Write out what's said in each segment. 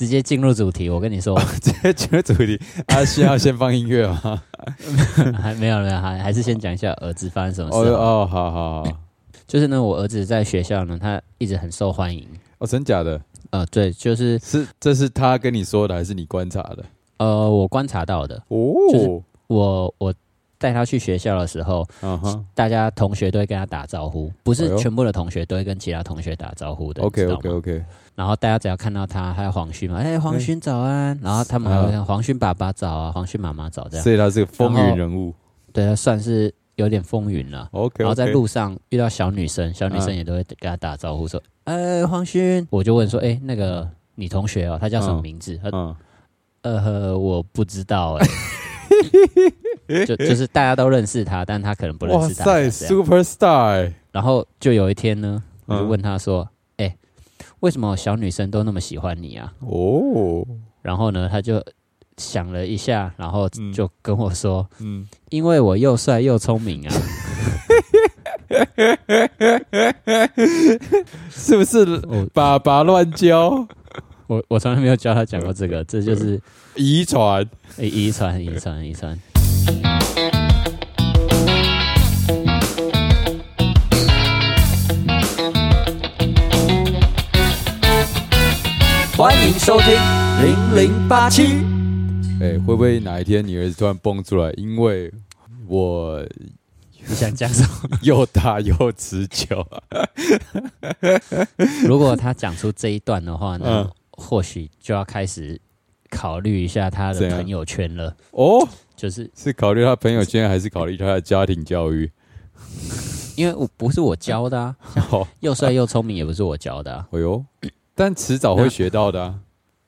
直接进入主题。我跟你说，直接进入主题啊，需要先放音乐吗？还没有没有，还还是先讲一下儿子发生什么哦事。哦，好好好，就是呢，我儿子在学校呢，他一直很受欢迎。哦，真假的？呃，对，就是是这是他跟你说的，还是你观察的？呃，我观察到的。哦，我我带他去学校的时候，嗯哼大家同学都会跟他打招呼，不是全部的同学都会跟其他同学打招呼的。，OK OK 吗 OK，然后大家只要看到他，还有黄勋嘛，哎、黄勋早安，然后他们还会像黄勋爸爸早啊，黄勋妈妈早这样。所以他是个风云人物。对他算是有点风云了。OK，然后在路上遇到小女生，小女生嗯也都会跟他打招呼说：“哎、黄勋。”我就问说：“哎、那个女同学哦，她叫什么名字？”他嗯，呃，我不知道哎、就就是大家都认识他，但他可能不认哇识他。塞，Super Star，然后就有一天呢，我就嗯问他说：“哎、为什么小女生都那么喜欢你啊哦，？”然后呢，他就想了一下，然后嗯就跟我说嗯，：“因为我又帅又聪明啊。是不是我爸爸乱教？我我从来没有教他讲过这个，这就是遗传。诶遗传，遗传，遗传。迎收听零零八七。哎、会不会哪一天你儿子突然蹦出来？因为我 你想讲什么？又大又持久。如果他讲出这一段的话呢，嗯或许就要开始考虑一下他怎样的朋友圈了。哦，就是是考虑他朋友圈，还是考虑他的家庭教育？因为我不是我教的啊，好，又帅又聪明也不是我教的啊。哎呦，但迟早会学到的、啊。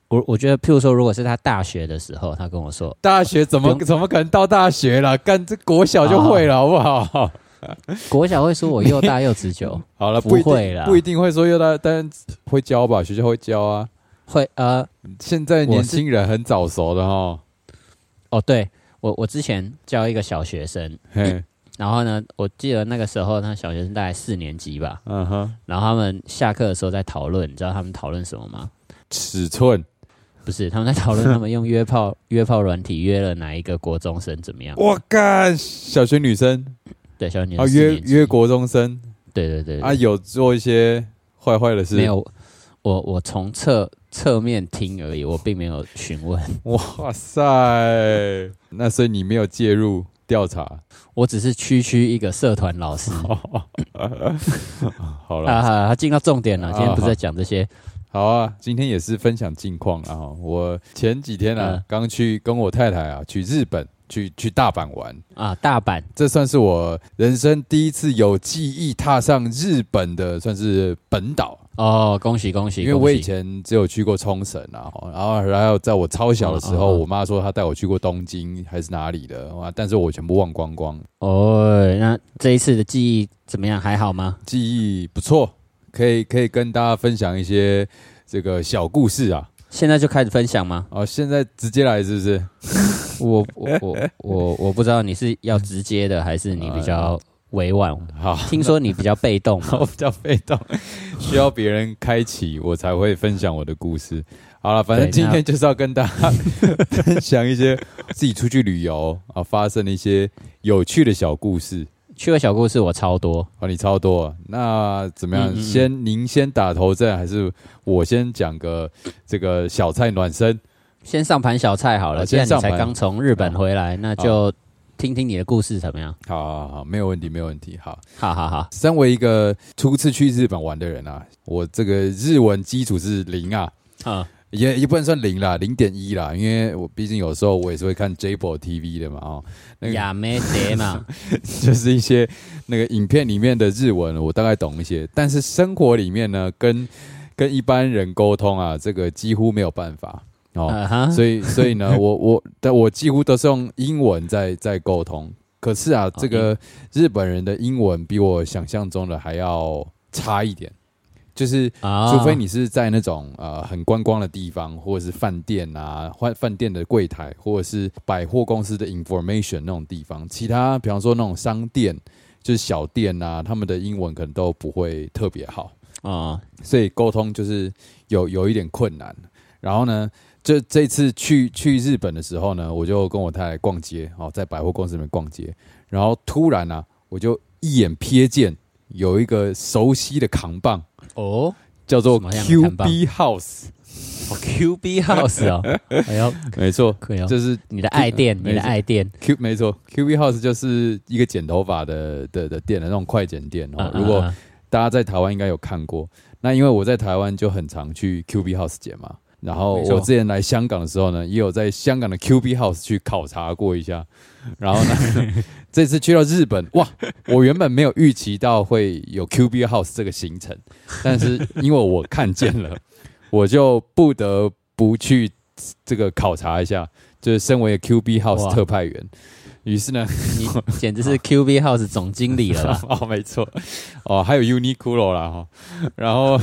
我我觉得，譬如说，如果是他大学的时候，他跟我说，大学怎么怎么可能到大学了？干这国小就会了，好不好？国小会说我又大又持久，好了，不会了不一定会说又大，但会教吧，学校会教啊。会呃现在年轻人很早熟的哈，哦，对我我之前教一个小学生，嘿，然后呢，我记得那个时候那小学生大概四年级吧，嗯哼，然后他们下课的时候在讨论，你知道他们讨论什么吗？尺寸，不是，他们在讨论他们用约炮 约炮软体约了哪一个国中生怎么样？我干，小学女生。对，小学女啊，生约四年级。约，国中生。对对对，对。啊，有做一些坏坏的事，没有，我我从侧侧面听而已，我并没有询问，哇塞，那所以你没有介入调查，我只是区区一个社团老师。好了，啊，进到重点了，今天不是在讲这些，好啊，今天也是分享近况啊。我前几天啊嗯，刚去跟我太太啊去日本，去去大阪玩，啊，大阪这算是我人生第一次有记忆踏上日本的算是本岛。哦，恭喜恭喜！因为我以前只有去过冲绳啊，然后然后在我超小的时候，我妈说她带我去过东京还是哪里的，哇！但是我全部忘光光，哦，那这一次的记忆怎么样？还好吗？记忆不错，可以可以跟大家分享一些这个小故事啊。现在就开始分享吗？哦，现在直接来是不是？我我我我我不知道你是要直接的，还是你比较 委婉。好，听说你比较被动嘛？我比较被动，需要别人开启我才会分享我的故事。好了，反正今天就是要跟大家分享一些自己出去旅游啊发生的一些有趣的小故事。趣味小故事我超多，哦，你超多啊，那怎么样？嗯嗯嗯先您先打头阵，还是我先讲个这个小菜暖身？先上盘小菜好了。好既然你才刚从日本回来，那就听听你的故事怎么样？好好好，没有问题，没有问题。好，好好好，身为一个初次去日本玩的人啊，我这个日文基础是零啊，啊，也也不能算零啦，零点一啦，因为我毕竟有时候我也是会看 j b o TV 的嘛，哦，那个亚美得嘛，就是一些那个影片里面的日文，我大概懂一些，但是生活里面呢，跟跟一般人沟通啊，这个几乎没有办法哦，所以所以呢，我我但我几乎都是用英文在在沟通，可是啊，这个日本人的英文比我想象中的还要差一点，就是啊。除非你是在那种呃很观光的地方，或者是饭店啊，饭饭店的柜台，或者是百货公司的 information 那种地方，其他比方说那种商店，就是小店啊，他们的英文可能都不会特别好，啊，所以沟通就是有有一点困难。然后呢，这这次去去日本的时候呢，我就跟我太太逛街，哦，在百货公司里面逛街，然后突然呢、我就一眼瞥见有一个熟悉的扛棒，哦，叫做什么样的扛棒？QB House，哦，Q B House 哦，哎呦，没错，可以哦，这是你的爱店，你的爱店，Q 没错，QB House 就是一个剪头发的的的店的那种快剪店哦。嗯如果大家在台湾应该有看过，那因为我在台湾就很常去 QB House 剪嘛。然后我之前来香港的时候呢，也有在香港的 QB House 去考察过一下。然后呢，这次去到日本，哇！我原本没有预期到会有 QB House 这个行程，但是因为我看见了，我就不得不去这个考察一下，就是身为 QB House 特派员。于是呢，你 简直是 Q B House 总经理了吧？哦，没错，哦，还有 Uniqlo 啦哈，然后，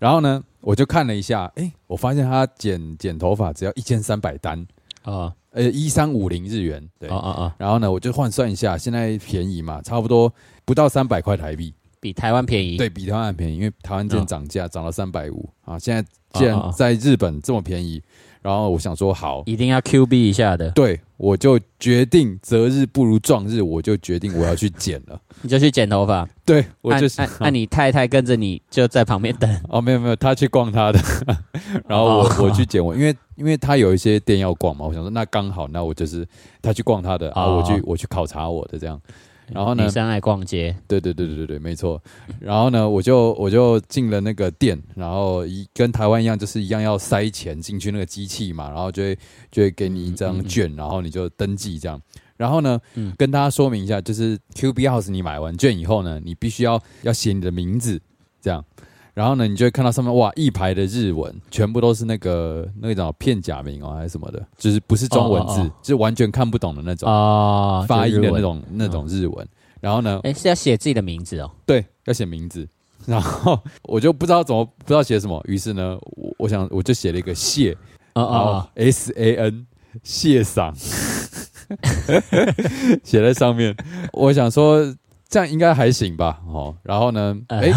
然后呢，我就看了一下，哎，我发现他剪剪头发只要一千三百单，啊。呃，一三五零日元，对，啊啊啊，然后呢，我就换算一下，现在便宜嘛，差不多不到三百块台币，比台湾便宜。对比台湾还便宜，因为台湾之前嗯涨价涨到三百五。啊，现在既然在日本这么便宜，然后我想说好，一定要 Q B 一下的，对我就决定择日不如撞日，我就决定我要去剪了，你就去剪头发。对我按就是按按你太太跟着你就在旁边等。哦，没有没有，她去逛她的，然后我、哦。我去剪我，因为因为她有一些店要逛嘛，我想说那刚好，那我就是她去逛她的，啊，哦。我去我去考察我的这样，然后呢女，生爱逛街，对对对对对对，没错，然后呢，我就我就进了那个店，然后一跟台湾一样，就是一样要塞钱进去那个机器嘛，然后就会就会给你一张券，然后你就登记这样。然后呢，嗯跟大家说明一下，就是 QB House 你买完券以后呢，你必须要要写你的名字，这样。然后呢，你就会看到上面哇一排的日文，全部都是那个那个叫片假名哦还是什么的，就是不是中文字，哦哦哦就是完全看不懂的那种、哦，发音的那。种那种日文。然后呢，哎，是要写自己的名字哦。对，要写名字。然后我就不知道怎么不知道写什么，于是呢，我我想我就写了一个谢，哦然后哦 S A N 谢赏，写在上面。我想说这样应该还行吧，哦。然后呢，呃哎、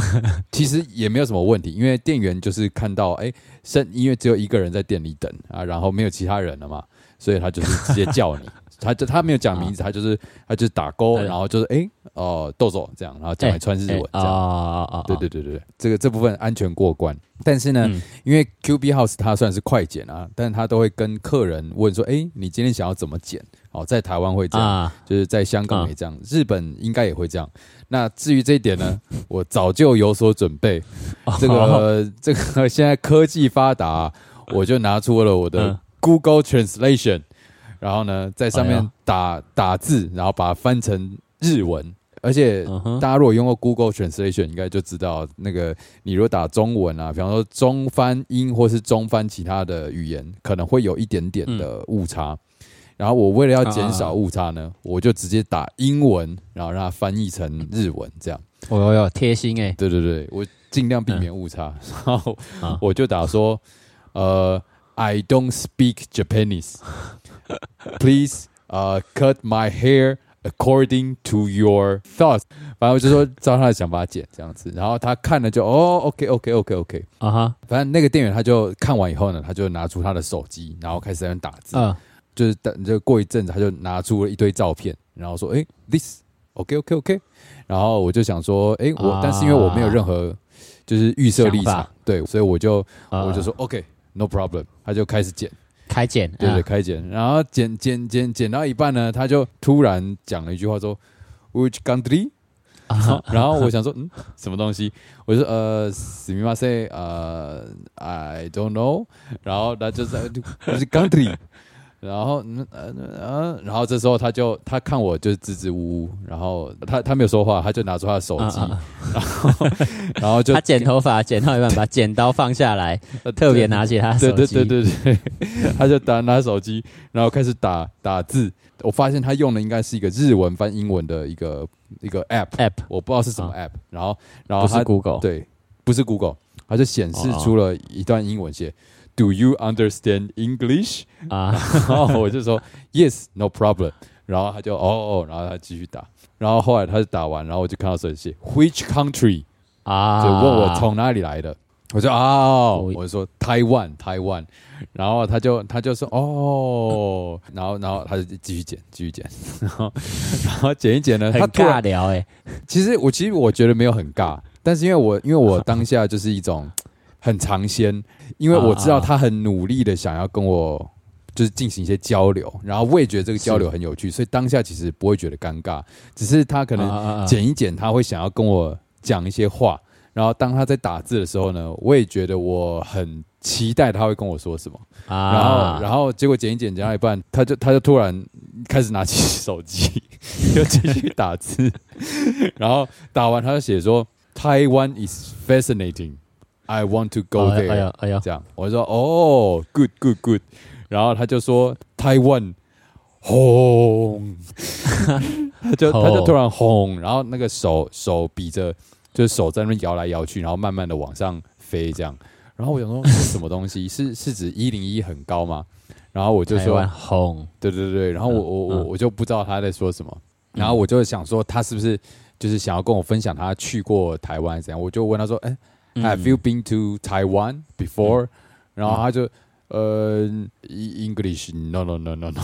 其实也没有什么问题，因为店员就是看到哎，剩因为只有一个人在店里等啊，然后没有其他人了嘛，所以他就是直接叫你。他就他没有讲名字，他就是他就是打勾，呃然后就是哎哦豆豆这样，然后讲来穿日文哎这样。哦哦哦，对对对对，对这个这部分安全过关。但是呢，嗯因为 QB House 它算是快剪啊，但是他都会跟客人问说：“哎，你今天想要怎么剪？”哦，在台湾会这样，啊，就是在香港也这样，日本应该也会这样。那至于这一点呢，我早就有所准备。这个这个现在科技发达，我就拿出了我的嗯 Google Translation，然后呢，在上面哎打打字，然后把它翻成日文。而且大家如果用过 Google Translation，应该就知道那个你如果打中文啊，比方说中翻英或是中翻其他的语言，可能会有一点点的误差。然后我为了要减少误差呢，我就直接打英文，然后让它翻译成日文，这样。我有有贴心哎，对对对，我尽量避免误差。然后啊我就打说，呃，I don't speak Japanese. Please, 呃、cut my hair according to your thoughts. 反正我就说照他的想法剪这样子。然后他看了就哦，OK OK OK OK。啊哈，反正那个店员他就看完以后呢，他就拿出他的手机，然后开始在那打字。嗯就是等就过一阵子，他就拿出了一堆照片，然后说：“哎、t h i s OK OK OK。”然后我就想说：“哎、我、啊但是因为我没有任何就是预设立想场法，对，所以我就、啊我就说 OK，No、problem。”他就开始剪，开剪，对对，啊开剪，然后剪剪剪剪到一半呢，他就突然讲了一句话说：“Which country？” 啊然后我想说，嗯，什么东西？我就说，呃，すみません，呃，I don't know。然后他就在，就是 country。 然后，嗯呃呃，然后这时候他就他看我就是支支吾吾，然后他他没有说话，他就拿出他的手机，啊然后就 他剪头发剪到一半，把剪刀放下来，特别拿起他的手机，对对对对对，他就打拿手机，然后开始打打字。我发现他用的应该是一个日文翻英文的一个一个 app，app 我不知道是什么 app。然后然后不是他 Google，对，不是 Google，他就显示出了一段英文写 “Do you understand English？” 啊，然后我就说 “Yes, no problem。”然后他就哦哦，然后他继续打。然后后来他就打完，然后我就看到手机写 “Which country？” 啊，就问我从哪里来的。我说哦，我说台湾台湾，然后他就他就说哦，然后然后他就继续剪继续剪，然 后然后剪一剪呢，他尬聊哎、其实我其实我觉得没有很尬，但是因为我因为我当下就是一种很尝鲜，因为我知道他很努力的想要跟我就是进行一些交流，然后我也觉得这个交流很有趣，所以当下其实不会觉得尴尬，只是他可能剪一剪，他会想要跟我讲一些话，然后当他在打字的时候呢，我也觉得我很期待他会跟我说什么。啊，然后，然后结果剪一剪剪到一半，他就他就突然开始拿起手机，又继续打字，然后打完他就写说：“Taiwan is fascinating, I want to go 哎 there。哎呀哎呀，这样，我就说：“哦，good good good。”然后他就说：“Taiwan 轰。”他就他就突然轰，然后那个手手比着，就是手在那边摇来摇去，然后慢慢的往上飞这样。然后我想说，这是什么东西？是是指一零一很高吗？然后我就说台湾，红对对对。然后我我我嗯我就不知道他在说什么。然后我就想说，他是不是就是想要跟我分享他去过台湾怎样？我就问他说，哎、嗯 Have you been to Taiwan before？、然后他就呃，E-，English no no no no no，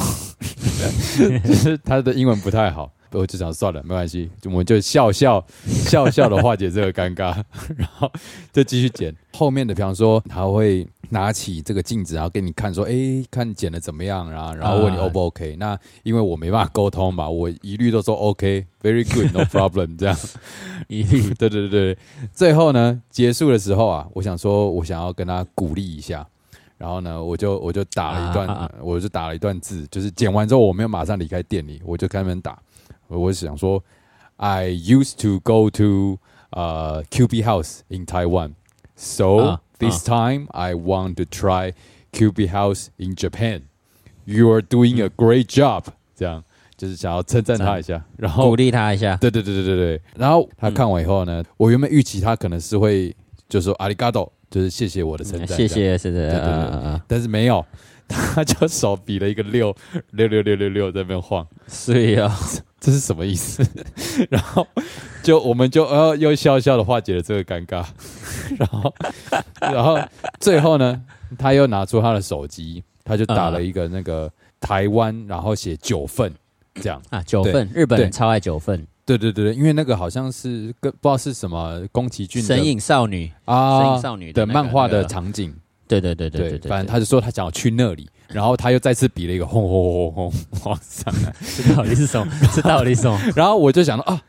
就是他的英文不太好。 我就想算了，没关系，我们就笑笑 笑笑的化解这个尴尬，然后就继续剪后面的。比方说，他会拿起这个镜子，然后给你看，说：“哎，看剪的怎么样？”然后然后问你啊 O 不 OK？、那因为我没办法沟通嘛，我一律都说 OK，very、good，no problem 这样。一律对对对对，最后呢，结束的时候啊，我想说，我想要跟他鼓励一下，然后呢，我就我就打了一段，啊啊啊我就打了一段字，就是剪完之后，我没有马上离开店里，我就开门打，我想说，I used to go to 呃、QB House in Taiwan, so、啊 this time I want to try QB House in Japan. You are doing a great job，、这样就是想要称赞他一下，然后鼓励他一下，对对对对对对。然后他看完以后呢，我原本预期他可能是会就说阿里嘎多，就是谢谢我的称赞，嗯谢。谢，是的，对对对嗯嗯嗯。但是没有，他就手比了一个六六六六六六在那边晃，所以哦，这是什么意思？然后就我们就呃又笑笑的化解了这个尴尬，然后然后最后呢，他又拿出他的手机，他就打了一个那个台湾，然后写九份这样。啊，九份，日本人超爱九份，对对对对，因为那个好像是跟不知道是什么宫崎骏的神隐少女，啊神啊隐少女的那个漫画的那个。场景，对对对对对对对，反正他就说他想要去那里，然后他又再次比了一个轰轰轰轰往上来，这到底是什么？这到底是什么？然后我就想到啊，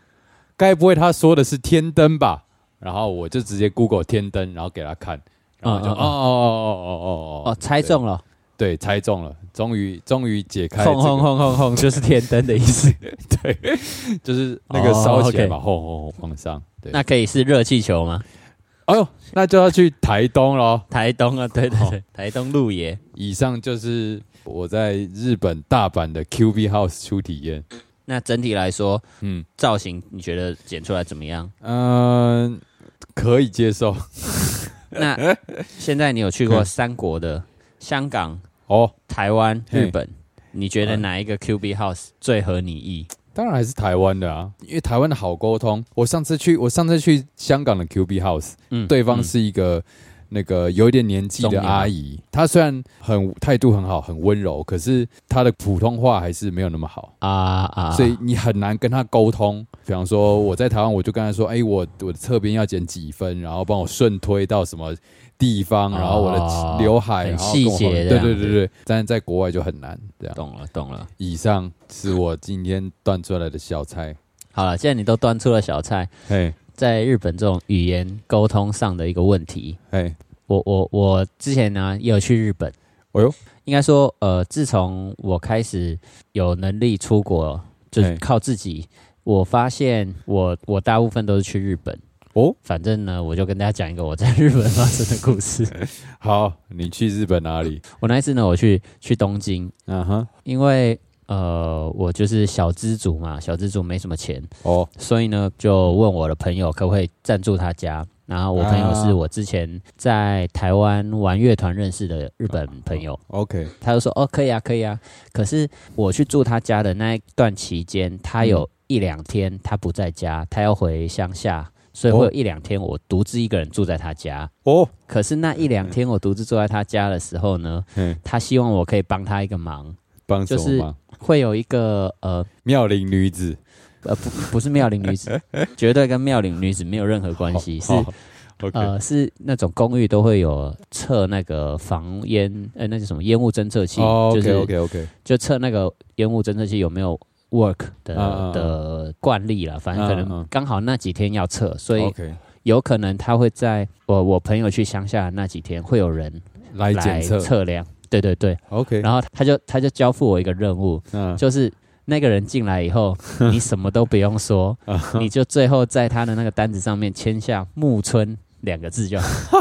该不会他说的是天灯吧？然后我就直接 Google 天灯，然后给他看，然后就哦哦哦哦哦哦哦，猜中了，对，猜中了，终于终于解开轰轰这个，轰轰轰，就是天灯的意思。对，就是那个哦烧起来嘛，轰轰轰往上，对，那可以是热气球吗？哎呦，那就要去台东喽。台东啊，对对哦对，台东鹿野。以上就是我在日本大阪的 QB House 初体验。那整体来说，嗯造型你觉得剪出来怎么样？嗯、可以接受那 现在你有去过嗯三国的香港、哦。台湾、嘿日本，你觉得嗯哪一个 QB House 最合你意？当然还是台湾的啊，因为台湾的好沟通。我上次去，我上次去香港的 QB House，嗯对方嗯是一个、那个有一点年纪的阿姨，她虽然很态度很好，很温柔，可是她的普通话还是没有那么好。啊啊，所以你很难跟她沟通。比方说，我在台湾，我就跟她说：“哎、我我的侧边要减几分，然后帮我顺推到什么地方，哦然后我的刘海，很细节对对对对。但是在国外就很难。这样，懂了懂了。以上是我今天端出来的小菜。好了，既然你都端出了小菜，嘿，在日本这种语言沟通上的一个问题，嘿，我我我之前呢也有去日本，哎呦，应该说呃，自从我开始有能力出国，就是靠自己，我发现我我大部分都是去日本。哦，反正呢，我就跟大家讲一个我在日本发生的故事。好，你去日本哪里？我那一次呢，我去去东京，嗯哼，因为呃，我就是小资族嘛，小资族没什么钱，哦，所以呢，就问我的朋友可不可以暂住他家。然后我朋友啊是我之前在台湾玩乐团认识的日本朋友，，OK，他就说哦可以啊可以啊。可是我去住他家的那一段期间，他有一两天他不在家，他要回乡下所以会有一两天我独自一个人住在他家。哦，可是那一两天我独自住在他家的时候呢，嗯，他希望我可以帮他一个忙，帮什就是么忙？会有一个呃妙龄女子。呃不不是妙龄女子，绝对跟妙龄女子没有任何关系，是好，OK，呃是那种公寓都会有测那个防烟呃那叫什么烟雾侦测器，哦就是，OK OK OK，就测那个烟雾侦测器有没有 work 的、的惯例了，反正可能刚好那几天要测，所以有可能他会在我我朋友去乡下的那几天会有人来来检测。测量，对对对，，OK，然后他就他就交付我一个任务，嗯，就是那个人进来以后，你什么都不用说，你就最后在他的那个单子上面签下木村两个字就好。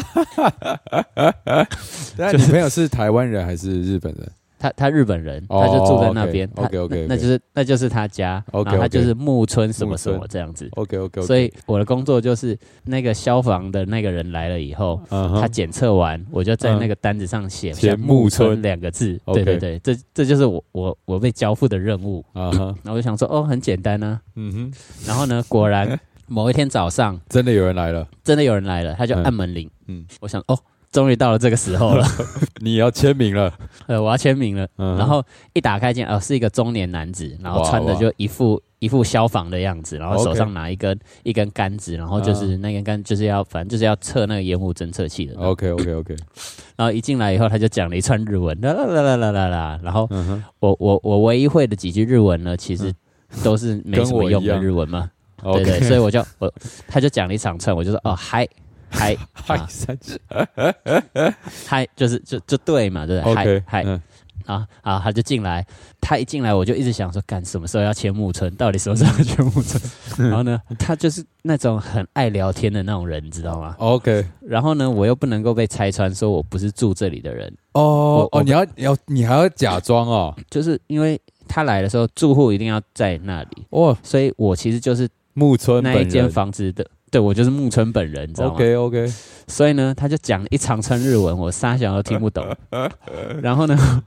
那你朋友是台湾人还是日本人？他他日本人，哦他就住在那边。他 OK，OK 那那就是那就是他家，OK，然后他就是木村什么什么这样子。OK OK，所以我的工作就是那个消防的那个人来了以后，他检测完，我就在那个单子上写写木木村村两个字。OK 对对对，这这就是我我我被交付的任务。啊，然后我就想说，哦，很简单啊。嗯哼，然后呢，果然 某一天早上，真的有人来了，真的有人来了，他就嗯按门铃。嗯，我想，哦，终于到了这个时候了，你要签名了，呃，我要签名了。嗯。然后一打开见，哦，是一个中年男子，然后哇穿的哇就一副一副消防的样子，然后 OK 手上拿一根一根杆子，然后就是那根杆就是要反正就是要测那个烟雾侦测器的。OK OK OK，然后一进来以后，他就讲了一串日文，啦啦啦啦啦啦啦。然后嗯哼。我我我唯一会的几句日文呢，其实都是没什么用的日文嘛。对所以我就我他就讲了一长串，我就说哦嗨嗨嗨啊三十 嗨，就是就就对嘛，对不对？嗨嗨嗯啊啊，他就进来，他一进来我就一直想说，干什么时候要签木村？到底什么时候要签木村？然后呢，他就是那种很爱聊天的那种人，你知道吗？OK，然后呢，我又不能够被拆穿说我不是住这里的人，哦哦，你要你要你还要假装哦，就是因为他来的时候，住户一定要在那里，哦，所以我其实就是木村那一间房子的。对，我就是木村本人，你知道吗？，OK OK，所以呢，他就讲一长串日文，我傻小都听不懂。然后呢，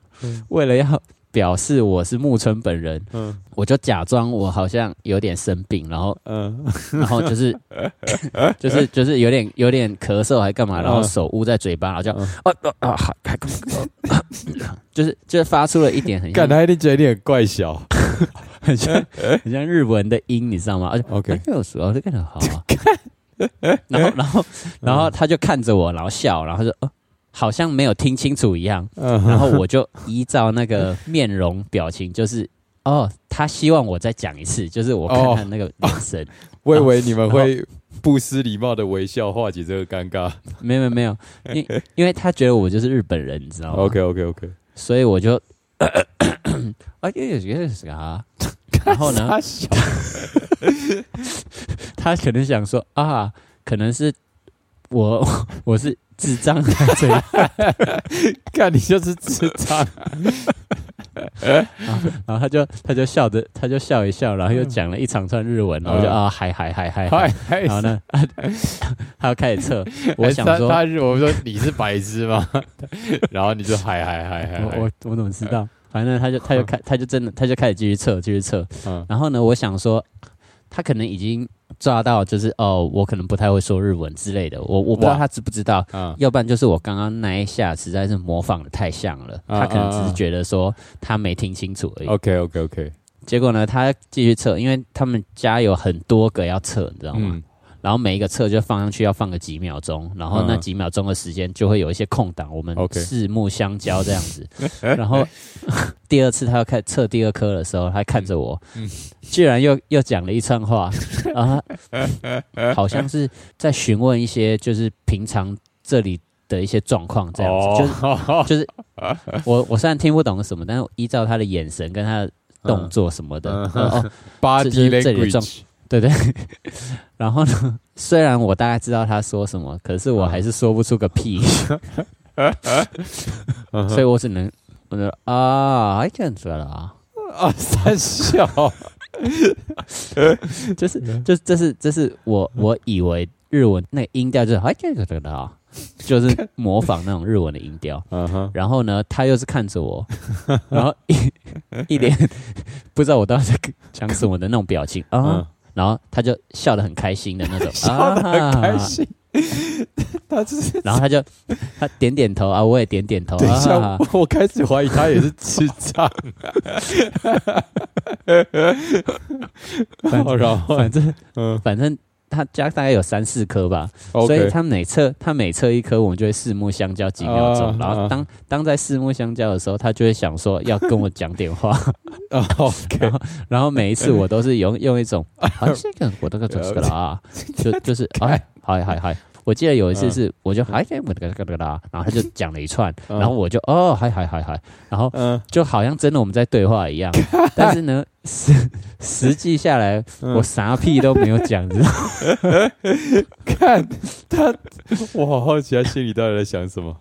为了要表示我是木村本人，嗯。我就假装我好像有点生病，然后嗯。然后就是 就是就是有点有点咳嗽还干嘛，然后手捂在嘴巴，然后就嗯。啊啊啊，还 就是就是发出了一点很感觉他一定觉得你很怪小。很像很像日文的音，你知道吗？而且，OK，哎有时候这个很好啊。然后然后然后他就看着我，然后笑，然后就哦，好像没有听清楚一样。嗯然后我就依照那个面容表情，就是哦，他希望我再讲一次，就是我看看那个眼神。我以为你们会不失礼貌的微笑化解这个尴尬。没有没有没有，因因为他觉得我就是日本人，你知道吗 OK OK OK，所以我就 啊，也有也是啊。然后呢，他可能想说啊，可能是我我是智障还是怎样，看你就是智障，然后他就他就笑着，他就笑一笑，然后又讲了一长串日文，然后就嗯。啊嗨嗨嗨嗨然后呢，他要开始测，我想说，他他是我说你是白痴吗？然后你就嗨嗨嗨嗨我我怎么知道？反正他就 他就开他就真的他就开始继续测继续测，嗯。然后呢，我想说他可能已经抓到，就是哦，我可能不太会说日文之类的，我我不知道他知不知道。嗯。要不然就是我刚刚那一下实在是模仿的太像了，嗯他可能只是觉得说他没听清楚而已。OK OK OK，结果呢，他继续测，因为他们家有很多个要测，你知道吗？嗯然后每一个测就放上去要放个几秒钟，然后那嗯。几秒钟的时间就会有一些空档，我们四目相交这样子。然后 第二次他要开测第二科的时候，他看着我，嗯。居然又又讲了一串话，啊好像是在询问一些就是平常这里的一些状况这样子，就是哦。就是我我虽然听不懂什么，但是依照他的眼神跟他的动作什么的，嗯。呃哦，，Body 这里的状 language，对对。然后呢，虽然我大概知道他说什么，可是我还是说不出个屁，嗯所以我只能我就啊，还这样子了啊，啊三笑，就是就这是这是我我以为日文那个音调就是还这样子的啊，就是模仿那种日文的音调。嗯哼，然后呢，他又是看着我，然后一一脸不知道我到底在讲什么的那种表情。啊。嗯然后他就笑得很开心的那种，笑得很开啊。心。他就是然后他就他点点头啊，我也点点头等一下啊，，我开始怀疑他也是智障。好，然后反正嗯。反正他家大概有三四颗吧。所以他每测他每测一颗，我们就会四目相交几秒钟，啊然后当当在四目相交的时候，他就会想说要跟我讲点话，啊 OK，然后每一次我都是用用一种啊这个我这个这个啦，就就是哎嗨嗨嗨。我记得有一次是，我就嗨我这个这个啦，然后他就讲了一串，嗯。然后我就哦嗨嗨嗨嗨，然后嗯，就好像真的我们在对话一样，但是呢实实际下来嗯。我啥屁都没有讲，你知道吗？看他，我好好奇他心里到底在想什么。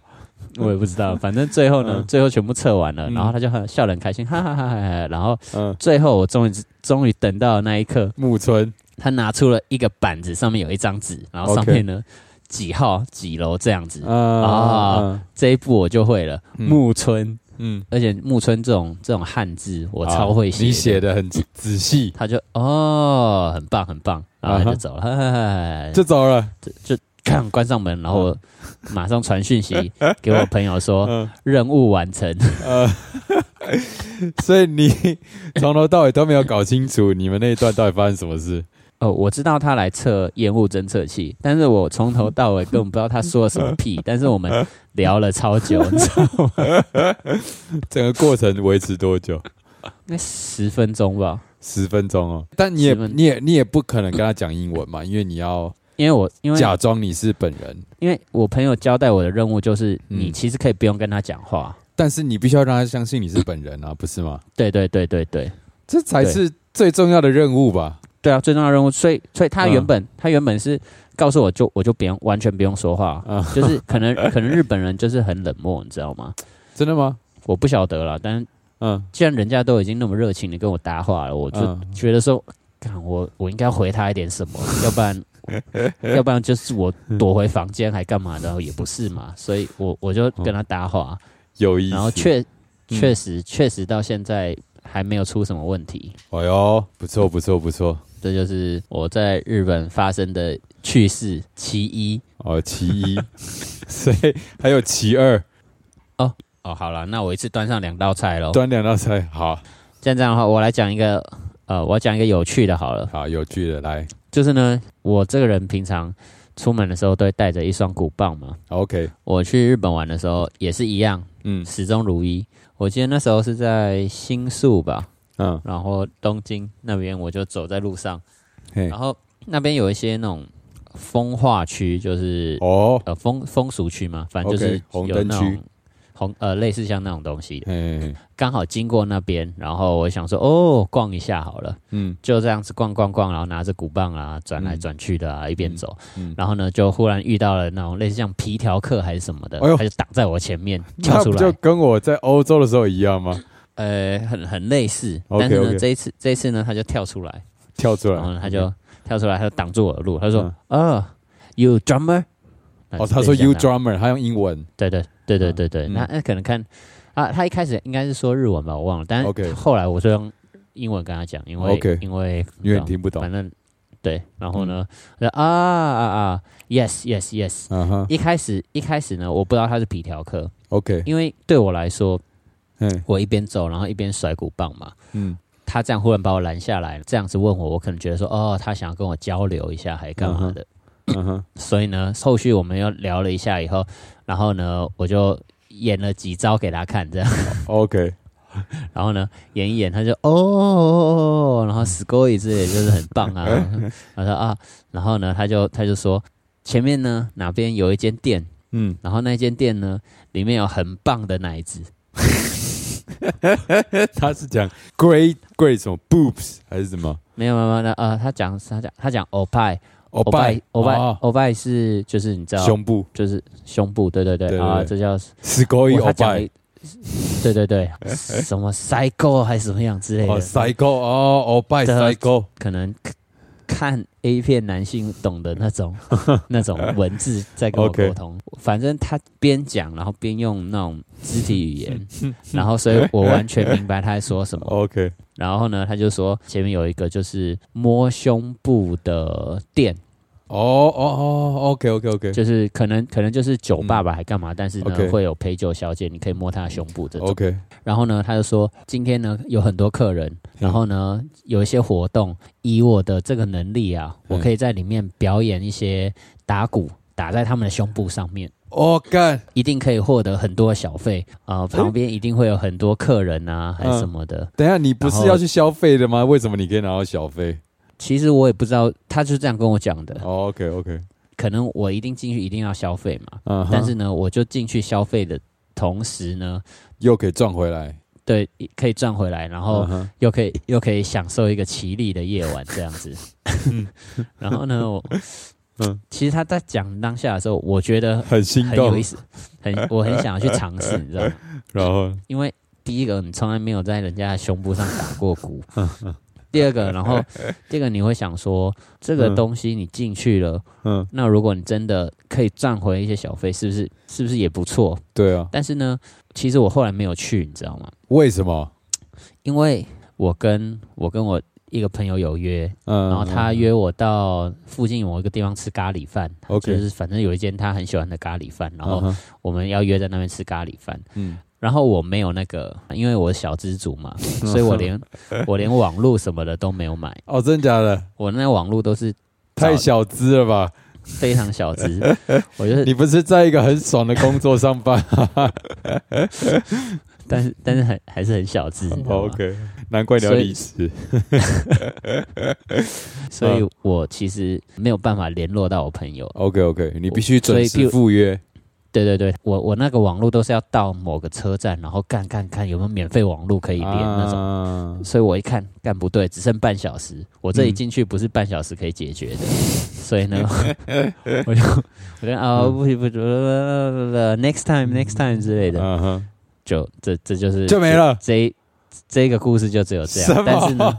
我也不知道，反正最后呢，嗯。最后全部测完了，嗯。然后他就很笑得很开心，哈哈哈哈。然后嗯，最后我终于终于等到那一刻，木村，他拿出了一个板子，上面有一张纸，然后上面呢几号几楼这样子。啊啊，这一步我就会了，嗯。木村，嗯，而且木村这种这种汉字我超会写，啊你写，的很仔仔细，他就哦，很棒很棒，然后他就走了，就走了。就就看关上门，然后我马上传讯息 给我朋友说嗯。任务完成。呃，所以你从头到尾都没有搞清楚你们那一段到底发生什么事。哦，我知道他来测烟雾侦测器，但是我从头到尾根本不知道他说了什么屁。但是我们聊了超久，你知道吗？整个过程维持多久？那十分钟吧，十分钟哦。但你也你也你也不可能跟他讲英文嘛，因为你要因为我因为假装你是本人，因为我朋友交代我的任务就是，嗯你其实可以不用跟他讲话。但是你必须要让他相信你是本人啊，不是吗？对对对对对这才是最重要的任务吧？对啊，最重要的任务。所以所以他嗯原本、他原本是告诉我就我就不用完全不用说话，嗯，就是可能可能日本人就是很冷漠，你知道吗？真的吗？我不晓得了，但嗯既然人家都已经那么热情的跟我搭话了，我就嗯觉得说，看我我应该回他一点什么，要不然 要不然就是我躲回房间还干嘛的，也不是嘛，所以我我就跟他搭话，有意思。然后确嗯确实确实到现在还没有出什么问题，哎呦，不错不错不错这就是我在日本发生的趣事其一。哦，其一，所以还有其二，哦哦，好了，那我一次端上两道菜喽。端两道菜，好像这样的话，我来讲一个，呃，我讲一个有趣的好了。好有趣的来就是呢，我这个人平常出门的时候都会带着一双鼓棒嘛。，OK，我去日本玩的时候也是一样，嗯始终如一。我记得那时候是在新宿吧，嗯，然后东京那边我就走在路上，嘿。然，后那边有一些那种风化区，就是、哦，呃风风俗区嘛，反正就是有灯区。那种红呃类似像那种东西，嗯，刚好经过那边，然后我想说哦逛一下好了。嗯。就这样子逛逛逛，然后拿着鼓棒啊，转来嗯。转去的啊，一边走，嗯，然后呢，就忽然遇到了那种类似像皮条客还是什么的，他就挡在我前面跳出来。就，跟我在欧洲的时候一样吗？呃，很很类似。但是呢这一次这一次呢，他就跳出来，跳出来，然后呢，他就跳出来，他就挡住我的路，他说嗯：“哦，You drummer？” 哦，他说 You drummer，他用英文，对对对对对对，嗯。那那可能看啊，他一开始应该是说日文吧，我忘了，但是后来我就用英文跟他讲，因为因为因为听不懂。反，正对，然后呢，啊啊啊，yes yes yes。嗯哼。一开始一开始呢，我不知道他是皮条客，，OK，因为对我来说，嗯。我一边走，然后一边甩鼓棒嘛。嗯。他这样忽然把我拦下来，这样子问我，我可能觉得说，哦，他想要跟我交流一下，还干嘛的？嗯哼，所以呢，后续我们又聊了一下以后，然后呢，我就演了几招给他看，这样，OK，然后呢，演一演，他就哦，然后 score 之类的就是很棒啊，他说啊，然后呢，他就他就说前面呢哪边有一间店，嗯，然后那间店呢里面有很棒的奶子，他是讲 great great 什么 boobs 还是什么？没有没有没有那呃，他讲他讲他讲欧派欧拜欧拜哦。欧拜是就是你知道胸部。就是胸部，对对对啊，这叫是勾一欧哇他讲了拜一对对对，什么 cycle 还是什么样之类哦的，cycle 哦，欧拜这 psycho，可能可看 A 片男性懂的那种 那种文字在跟我沟通。反正他边讲，然后边用那种肢体语言，然后所以我完全明白他在说什么。OK，然后呢，他就说前面有一个就是摸胸部的店，哦哦哦，OK OK OK 就是可能可能就是酒吧吧，还干嘛？但是呢会有陪酒小姐，你可以摸她的胸部这种。OK，然后呢，他就说今天呢有很多客人，然后呢有一些活动，以我的这个能力啊，嗯我可以在里面表演一些打鼓，打在他们的胸部上面。哦干，一定可以获得很多的小费啊、呃旁边一定会有很多客人啊，还是什么的。等一下你不是要去消费的吗？为什么你可以拿到小费？其实我也不知道，他就这样跟我讲的。哦 OK OK，可能我一定进去一定要消费嘛，嗯，但是呢，我就进去消费的同时呢，又可以赚回来，对，可以赚回来，然后又可以又可以享受一个绮丽的夜晚这样子。然后呢，我嗯其实他在讲当下的时候，我觉得很心动很有意，思，很我很想要去尝试，你知道吗？然后因为第一个，你从来没有在人家的胸部上打过鼓。第二个，然后第二个你会想说，这个嗯东西你进去了，嗯，那如果你真的可以赚回一些小费，是不是是不是也不错？对啊，但是呢，其实我后来没有去，你知道吗？为什么？因为我跟我跟我一个朋友有约，嗯，然后他约我到附近某一个地方吃咖喱饭 OK 就是反正有一间他很喜欢的咖喱饭，然后我们要约在那边吃咖喱饭。嗯，然后我没有那个，因为我是小资主嘛，所以我连我连网络什么的都没有买，哦，真的假的？我那网络都是太小资了吧？非常小资，我觉得，你不是在一个很爽的工作上班 但是但是很还是很小资，？OK，难怪你要离职。所以我其实没有办法联络到我朋友。OK OK，你必须准时赴约。对对对，我我那个网络都是要到某个车站，然后干干看有没有免费网络可以连那种。种。所以我一看干不对，只剩半小时，我这一嗯进去不是半小时可以解决的，所以呢，我就我就啊不行不行不行，next time next time 之类的，嗯，就这这就是就没了。这这个故事就只有这样，但是呢，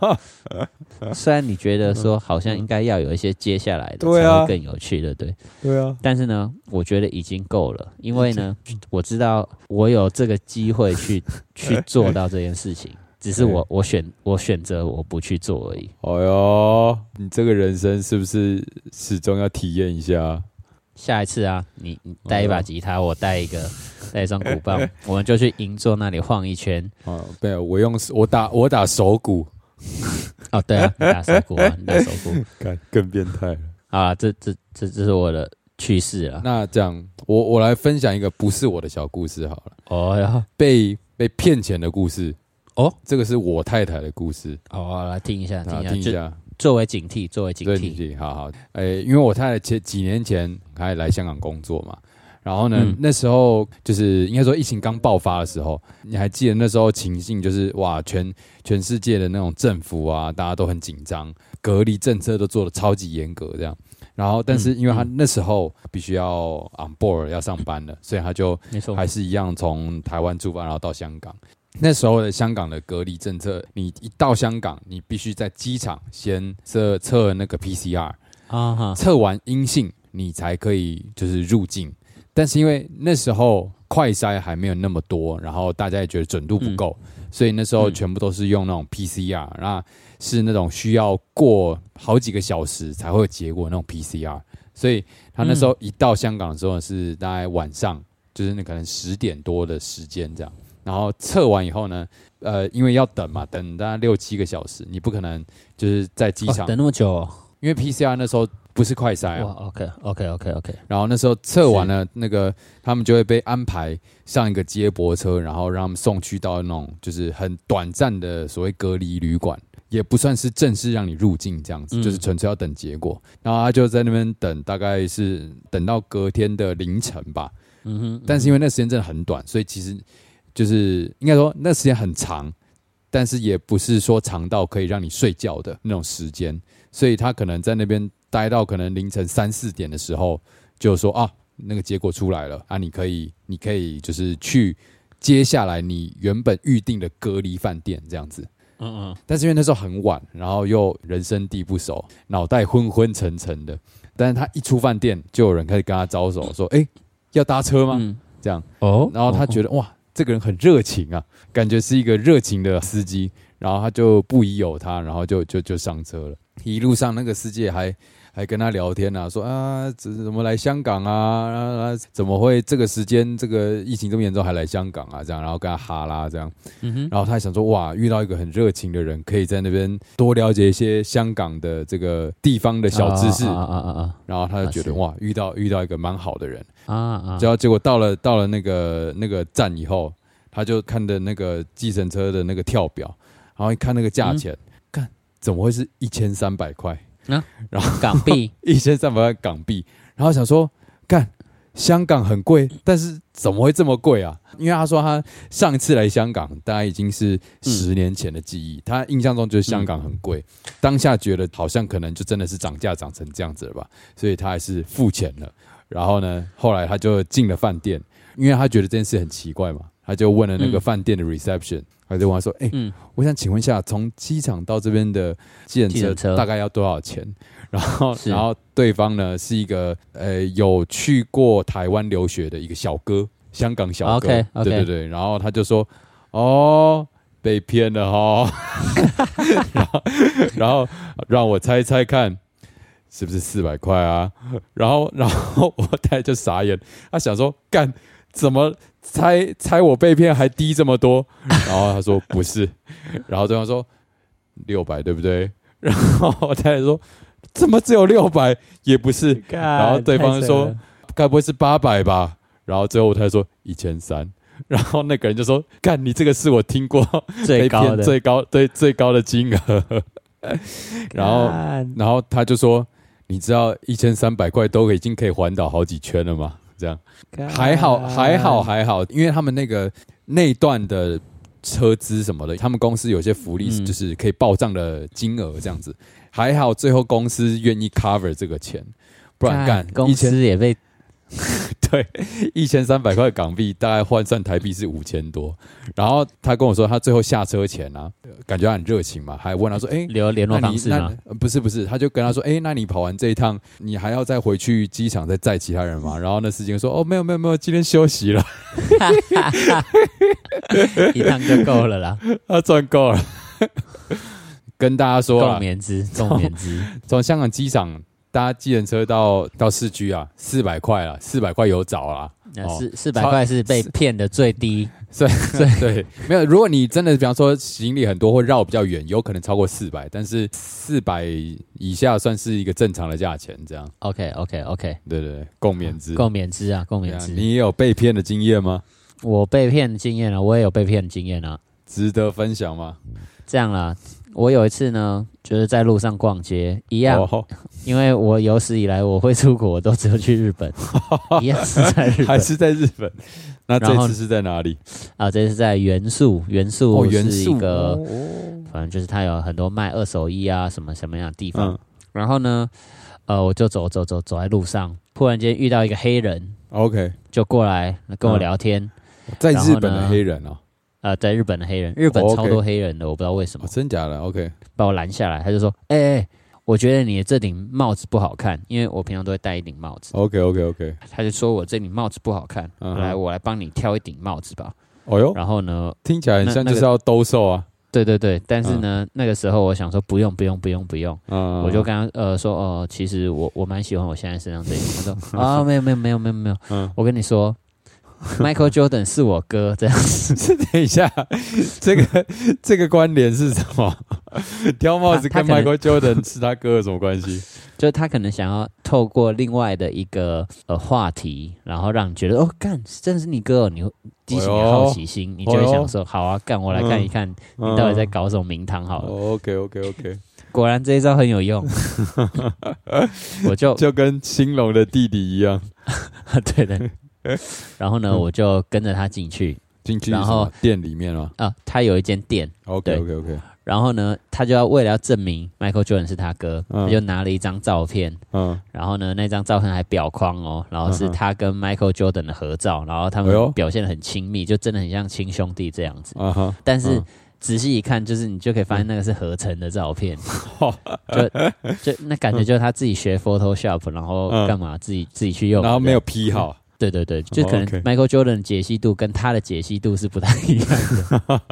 虽然你觉得说好像应该要有一些接下来的才会更有趣，对不对？对啊，但是呢，我觉得已经够了，因为呢，我知道我有这个机会去去做到这件事情，只是我我选我选择我不去做而已。哎呦，你这个人生是不是始终要体验一下？下一次啊，你你带一把吉他，我带一个带一双鼓棒，我们就去银座那里晃一圈。啊，没有，我用我打我打手鼓，哦，对啊，你打手鼓啊，你打手鼓。更更变态了。啊，这这这这是我的趣事啊。那这样，我我来分享一个不是我的小故事好了，哦呀，被被骗钱的故事。哦，这个是我太太的故事，哦，来听一下，听啊，一下，听一下。作为警惕，作为警对，惕。好好，诶、因为我太太前几年前还来香港工作嘛，然后呢，嗯那时候就是应该说疫情刚爆发的时候，你还记得那时候情境就是哇，全全世界的那种政府啊，大家都很紧张，隔离政策都做的超级严格这样。然后，但是因为他那时候必须要 on board 要上班了，所以他就还是一样从台湾出发，然后到香港。那时候的香港的隔离政策，你一到香港，你必须在机场先测测那个 PCR，啊，测完阴性，你才可以就是入境。但是因为那时候快筛还没有那么多，然后大家也觉得准度不够，所以那时候嗯全部都是用那种 PCR，、那是那种需要过好几个小时才会有结果那种 PCR。所以他那时候一到香港的时候是大概晚上，就是那可能十点多的时间这样。然后测完以后呢，呃，因为要等嘛，等大概六七个小时，你不可能就是在机场，哦等那么久。哦，因为 PCR 那时候不是快筛哇啊，，OK OK OK OK，然后那时候测完了，那个他们就会被安排上一个接驳车，然后让他们送去到那种就是很短暂的所谓隔离旅馆，也不算是正式让你入境这样子，嗯。就是纯粹要等结果。然后他就在那边等，大概是等到隔天的凌晨吧。嗯哼，但是因为那时间真的很短，所以其实就是应该说那时间很长，但是也不是说长到可以让你睡觉的那种时间，所以他可能在那边待到可能凌晨三四点的时候，就说啊，那个结果出来了啊，你可以你可以就是去接下来你原本预定的隔离饭店这样子。嗯嗯但是因为那时候很晚，然后又人生地不熟，脑袋昏昏沉沉的。但是他一出饭店，就有人开始跟他招手，说：“哎、要搭车吗？”嗯，这样，哦然后他觉得哇，这个人很热情啊，感觉是一个热情的司机，然后他就不疑有他，然后就就就上车了。一路上那个司机还还跟他聊天啊，说啊，怎怎么来香港啊啊啊？怎么会这个时间这个疫情这么严重还来香港啊？这样，然后跟他哈拉这样，然后他还想说哇，遇到一个很热情的人，可以在那边多了解一些香港的这个地方的小知识，啊啊啊啊然后他就觉得哇，遇到遇到一个蛮好的人。啊啊啊！结果结果到了到了那个那个站以后，他就看的那个计程车的那个跳表，然后一看那个价钱，看、怎么会是一千三百块然后？港币 一千三百块港币，然后想说，干香港很贵，但是怎么会这么贵啊？因为他说他上一次来香港，大概已经是十年前的记忆，他印象中就是香港很贵，当下觉得好像可能就真的是涨价涨成这样子了吧，所以他还是付钱了。然后呢，后来他就进了饭店，因为他觉得这件事很奇怪嘛，他就问了那个嗯。饭店的 reception，、他就问他说：“哎、嗯我想请问一下，从机场到这边的计程车大概要多少钱？然后，然后对方呢是一个呃有去过台湾留学的一个小哥，香港小哥对对对。然后他就说：“哦，被骗了哈。然后，然后让我猜猜看。”是不是四百块啊？然后，然后我太太就傻眼，他想说干怎么猜猜我被骗还低这么多？然后他说不是，然后对方说六百对不对？然后我太太说怎么只有六百？也不是，然后对方说该不会是八百吧？然后最后我太太说一千三，然后那个人就说干你这个是我听过 最高的，最高对最高的金额，然后然后他就说你知道一千三百块都已经可以环岛好几圈了吗？这样。还好，还好，还好，因为他们那个那段的车资什么的，他们公司有些福利嗯就是可以报账的金额这样子。还好最后公司愿意 cover 这个钱，不然干一公千司也被 对一千三百块港币，大概换算台币是五千多。然后他跟我说，他最后下车前啊，感觉他很热情嘛，还问他说：“哎、留联络方式吗？呃不是不是，他就跟他说：“哎、那你跑完这一趟，你还要再回去机场再载其他人吗？”然后那司机说：“哦，没有没有没有，今天休息了，一趟就够了啦，他赚够了。”跟大家说共啊，勉之，共勉之。从香港机场搭计程车到到市区啊，四百块啊，四百块有找啦。那哦四四百块是被骗的最低，所以 对，没有。如果你真的比方说行李很多或绕比较远，有可能超过四百，但是四百以下算是一个正常的价钱，这样。OK OK OK，对对对，共勉之。共勉之啊，共勉之。你也有被骗的经验吗？我被骗的经验啊，我也有被骗的经验啊。值得分享吗？这样啦，我有一次呢，就是在路上逛街，一样，哦，因为我有史以来我会出国，我都只有去日本，一样是在日本还是在日本？那这次是在哪里？啊，这是在元素，元素是一个，哦反正就是它有很多卖二手衣啊，什么什么样的地方。嗯然后呢，呃，我就走走走走在路上，突然间遇到一个黑人，，OK，就过来跟我嗯聊天。在日本的黑人哦，呃，在日本的黑人，日本超多黑人的，我不知道为什么哦，，真假的？OK，把我拦下来，他就说：“哎、哎、我觉得你的这顶帽子不好看，因为我平常都会戴一顶帽子。OK，OK，OK，他就说我这顶帽子不好看，来，我来帮你挑一顶帽子吧。哦哟，然后呢，听起来很像就是要兜售啊。对对对，但是呢，那个时候我想说不用不用不用不用，嗯，我就跟他呃说哦、其实我我蛮喜欢我现在身上这一顶。他说 啊、没有没有没有没有没有，嗯我跟你说，Michael Jordan 是我哥，这样子。等一下，这个这个关联是什么？挑帽子跟 Michael Jordan 是他哥有什么关系？就是他可能想要透过另外的一个呃话题，然后让你觉得哦，干，真的是你哥、哦，你会激起你的好奇心，你就会想说，好啊，干，我来看一看你到底在搞什么名堂好了。OK OK OK，果然这一招很有用，我就就跟兴隆的弟弟一样，对的。然后呢，我就跟着他进去。进去然后店里面了啊，他有一间店，，OK OK OK 然后呢，他就要为了要证明 Michael Jordan 是他哥，嗯。他就拿了一张照片，嗯，然后呢，那张照片还表框哦，然后是他跟 Michael Jordan 的合照，然后他们表现的很亲密，就真的很像亲兄弟这样子。啊哈，但是嗯仔细一看，就是你就可以发现那个是合成的照片，就就那感觉就是他自己学 Photoshop，然后嗯。干嘛自己自己去用，然后没有 P 好，对对对，就可能 Michael Jordan 的解析度跟他的解析度是不太一样的。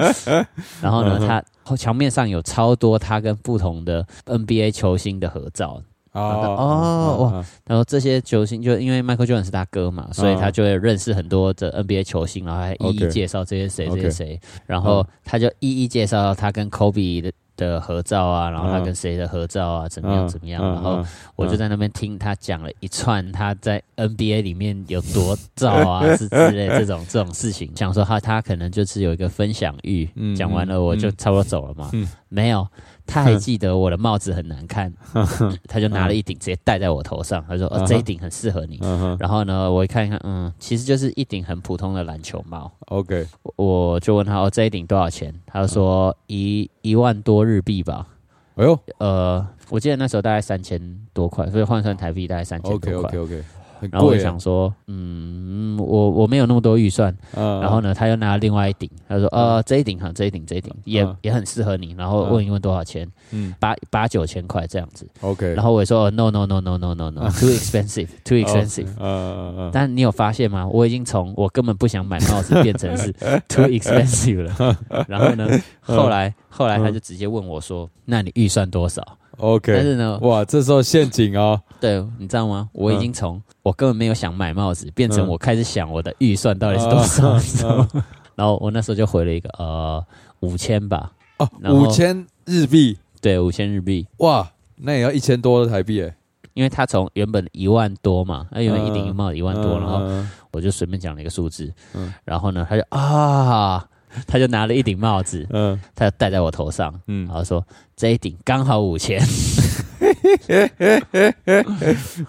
然后呢，他墙面上有超多他跟不同的 NBA 球星的合照。哦哦哇然后这些球星就因为 Michael Jordan 是他哥嘛，所以他就会认识很多的 NBA 球星，然后还一一介绍这些谁这些谁，然后他就一一介绍他跟 Kobe 的。的合照啊，然后他跟谁的合照啊，怎么样怎么样？然后我就在那边听他讲了一串他在 NBA 里面有多照啊，是之类这种这种事情。想说他他可能就是有一个分享欲，嗯讲完了我就嗯差不多走了嘛。嗯没有，他还记得我的帽子很难看，他就拿了一顶直接戴在我头上，他说：“哦，这一顶很适合你。”然后呢，我一看一看，嗯，其实就是一顶很普通的篮球帽。，OK，我我就问他：“哦，这一顶多少钱？”他就说：“一一万多日币吧。”哎呦呃，我记得那时候大概三千多块，所以换算台币大概三千多块。OK OK，很然后我想说，嗯，我我没有那么多预算。嗯然后呢，他又拿了另外一顶，他说，呃，这一顶哈，这一顶，这一顶也嗯也很适合你。然后问一问多少钱，嗯八八九千块这样子。，OK，然后我也说哦，no no no no no no no，too expensive，too expensive。嗯嗯嗯，但你有发现吗？我已经从我根本不想买帽子变成是 too expensive 了。然后呢，后来后来他就直接问我说：“那你预算多少？”但 OK，但是呢，哇，这时候陷阱哦，对，你知道吗？我已经从我根本没有想买帽子，变成嗯。我开始想我的预算到底是多少，你知道吗？然后我那时候就回了一个呃五千吧，哦，五千日币，对，五千日币，哇，那也要一千多的台币哎，因为他从原本一万多嘛，他原本一顶帽一万多，嗯然后嗯。我就随便讲了一个数字，嗯。然后呢，他就啊，他就拿了一顶帽子，嗯。他就戴在我头上，嗯。然后说这一顶刚好五千。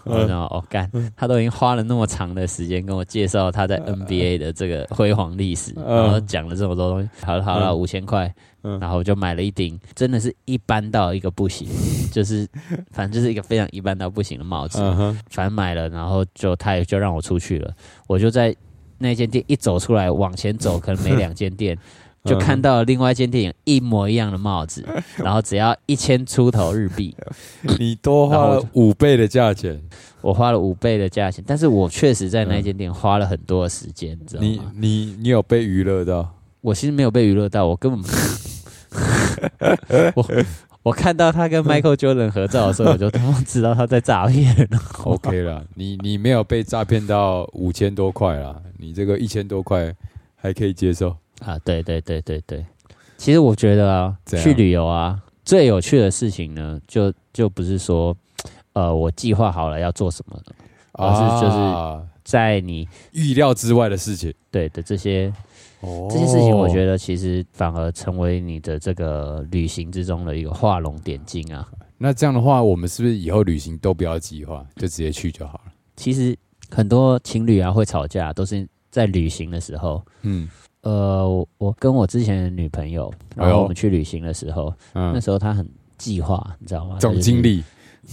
然后哦，干，他都已经花了那么长的时间跟我介绍他在 NBA 的这个辉煌历史，嗯。然后讲了这么多东西。好了好了，嗯。五千块，嗯。然后我就买了一顶，真的是一般到一个不行，就是 反正就是一个非常一般到不行的帽子。嗯哼，反正买了，然后就他也就让我出去了，我就在那间店一走出来，往前走，可能没两间店。就看到另外一间店有一模一样的帽子，然后只要一千出头日币，你多花了五倍的价钱，我花了五倍的价钱，但是我确实在那间店花了很多的时间，你知道你吗？你你有被娱乐到？我其实没有被娱乐到，我根本 我我看到他跟 Michael Jordan 合照的时候，我就他妈知道他在诈骗。OK 了，你你没有被诈骗到五千多块啦，你这个一千多块还可以接受。啊，对对对对对，其实我觉得啊，去旅游啊，最有趣的事情呢，就就不是说，呃，我计划好了要做什么的，而是就是啊在你预料之外的事情。对的这些哦这些事情，我觉得得其实反而成为你的这个旅行之中的一个画龙点睛啊。那这样的话，我们是不是以后旅行都不要计划，就直接去就好了？其实很多情侣啊会吵架，都是在旅行的时候。嗯呃，我我跟我之前的女朋友，然后我们去旅行的时候，那嗯，时候她很计划，你知道吗？总经理，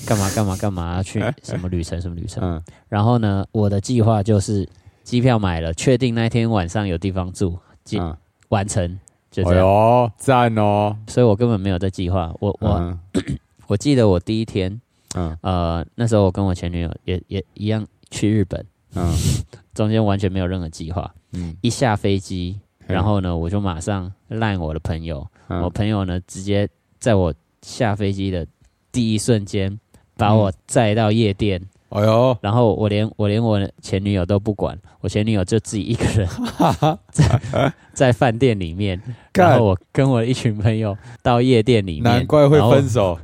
干嘛干嘛干嘛去 什么旅程什么旅程。嗯然后呢，我的计划就是机票买了，确定那天晚上有地方住，进嗯，完成就哎这样。呦，赞哦！所以我根本没有在计划。我我、嗯 我记得我第一天，嗯呃，那时候我跟我前女友也也一样去日本，嗯 中间完全没有任何计划。嗯，一下飞机，然后呢，我就马上赖我的朋友，嗯我朋友呢直接在我下飞机的第一瞬间把我载到夜店，哎呦，然后我连我连我前女友都不管，我前女友就自己一个人 在在饭店里面，然后我跟我一群朋友到夜店里面，难怪会分手。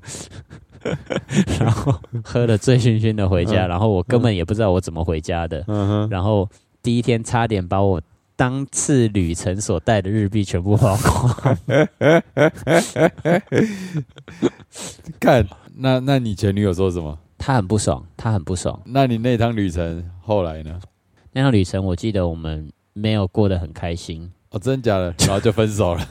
然后 喝的醉醺醺的回家，嗯然后我根本也不知道我怎么回家的，嗯，然后第一天差点把我当次旅程所带的日币全部花光。干，那那你前女友说什么？他很不爽，他很不爽。那你那趟旅程后来呢？那趟旅程我记得我们没有过得很开心，哦，真的假的？然后就分手了。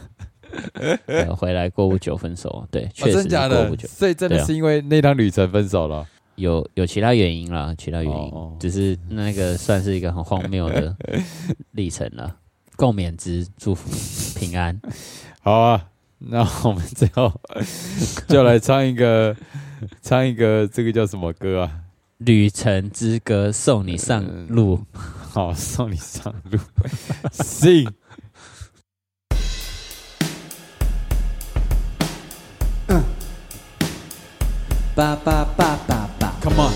呃回来过不久分手。对，哦，确实是真的假的？过不久，所以真的是因为那趟旅程分手了。有有其他原因啦，其他原因，哦哦只是那个算是一个很荒谬的 历程了。共勉之，祝福平安。好啊，那我们最后就来唱一个，唱一个这个叫什么歌啊？旅程之歌，送你上路。好，送你上路。Sing。ba ba ba ba ba Come on.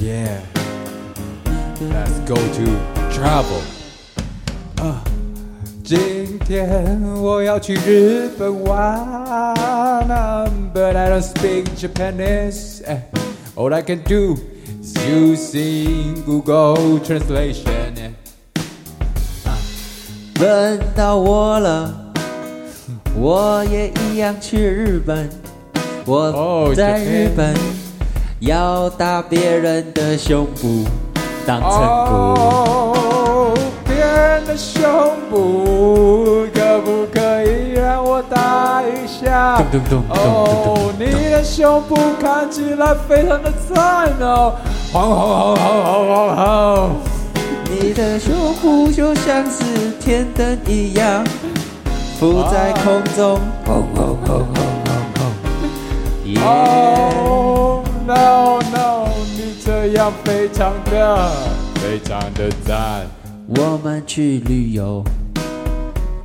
Yeah. Let's go to travel. 啊，今天我要去日本玩，But I don't speak Japanese. Eh, All I can do is using Google Translation. Eh. 轮到我了，我也一样去日本。我哦在 Japan 日本要打别人的胸部当成鼓。人的胸部可不可以让我打一下？哦，你的胸部看起来非常的赞哦，晃晃晃晃晃晃晃。你的胸部就像是天灯一样浮在空中，轰轰轰轰轰轰。耶！哦，no no，你这样非常的非常的赞。我们去旅游，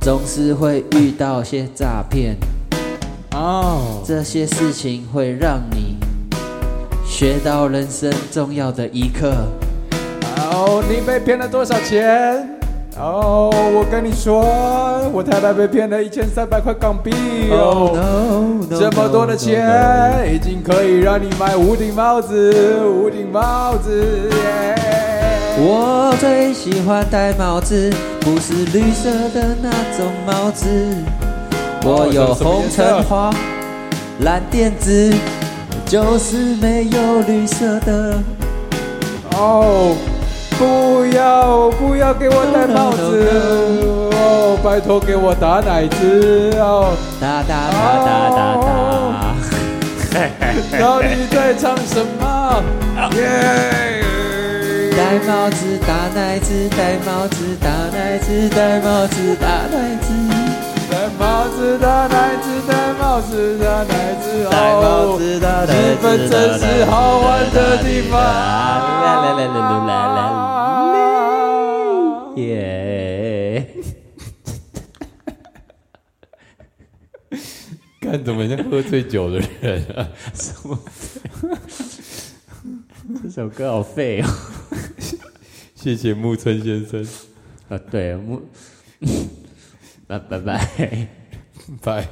总是会遇到些诈骗，哦，这些事情会让你学到人生重要的一课。哦，你被骗了多少钱？哦，我跟你说，我太太被骗了一千三百块港币哦。no，这么多的钱，已经可以让你买五顶帽子，五顶帽子。耶我最喜欢戴帽子，不是绿色的那种帽子。我有红橙黄蓝靛紫，就是没有绿色的。哦，不要不要给我戴帽子哦，拜托给我打奶子哦。哒哒哒哒哒哒。到底在唱什么？耶！戴帽子打奶子，戴帽子打奶子，戴帽子打奶子，戴帽子打奶子，戴帽子打奶子，戴帽哦，子打奶子。日本真是好玩的地方。啦啦啦啦啦啦啦！耶！看怎么像喝醉酒的人啊！这首歌好废哦。谢谢木村先生，啊，对，木，拜 拜拜。拜。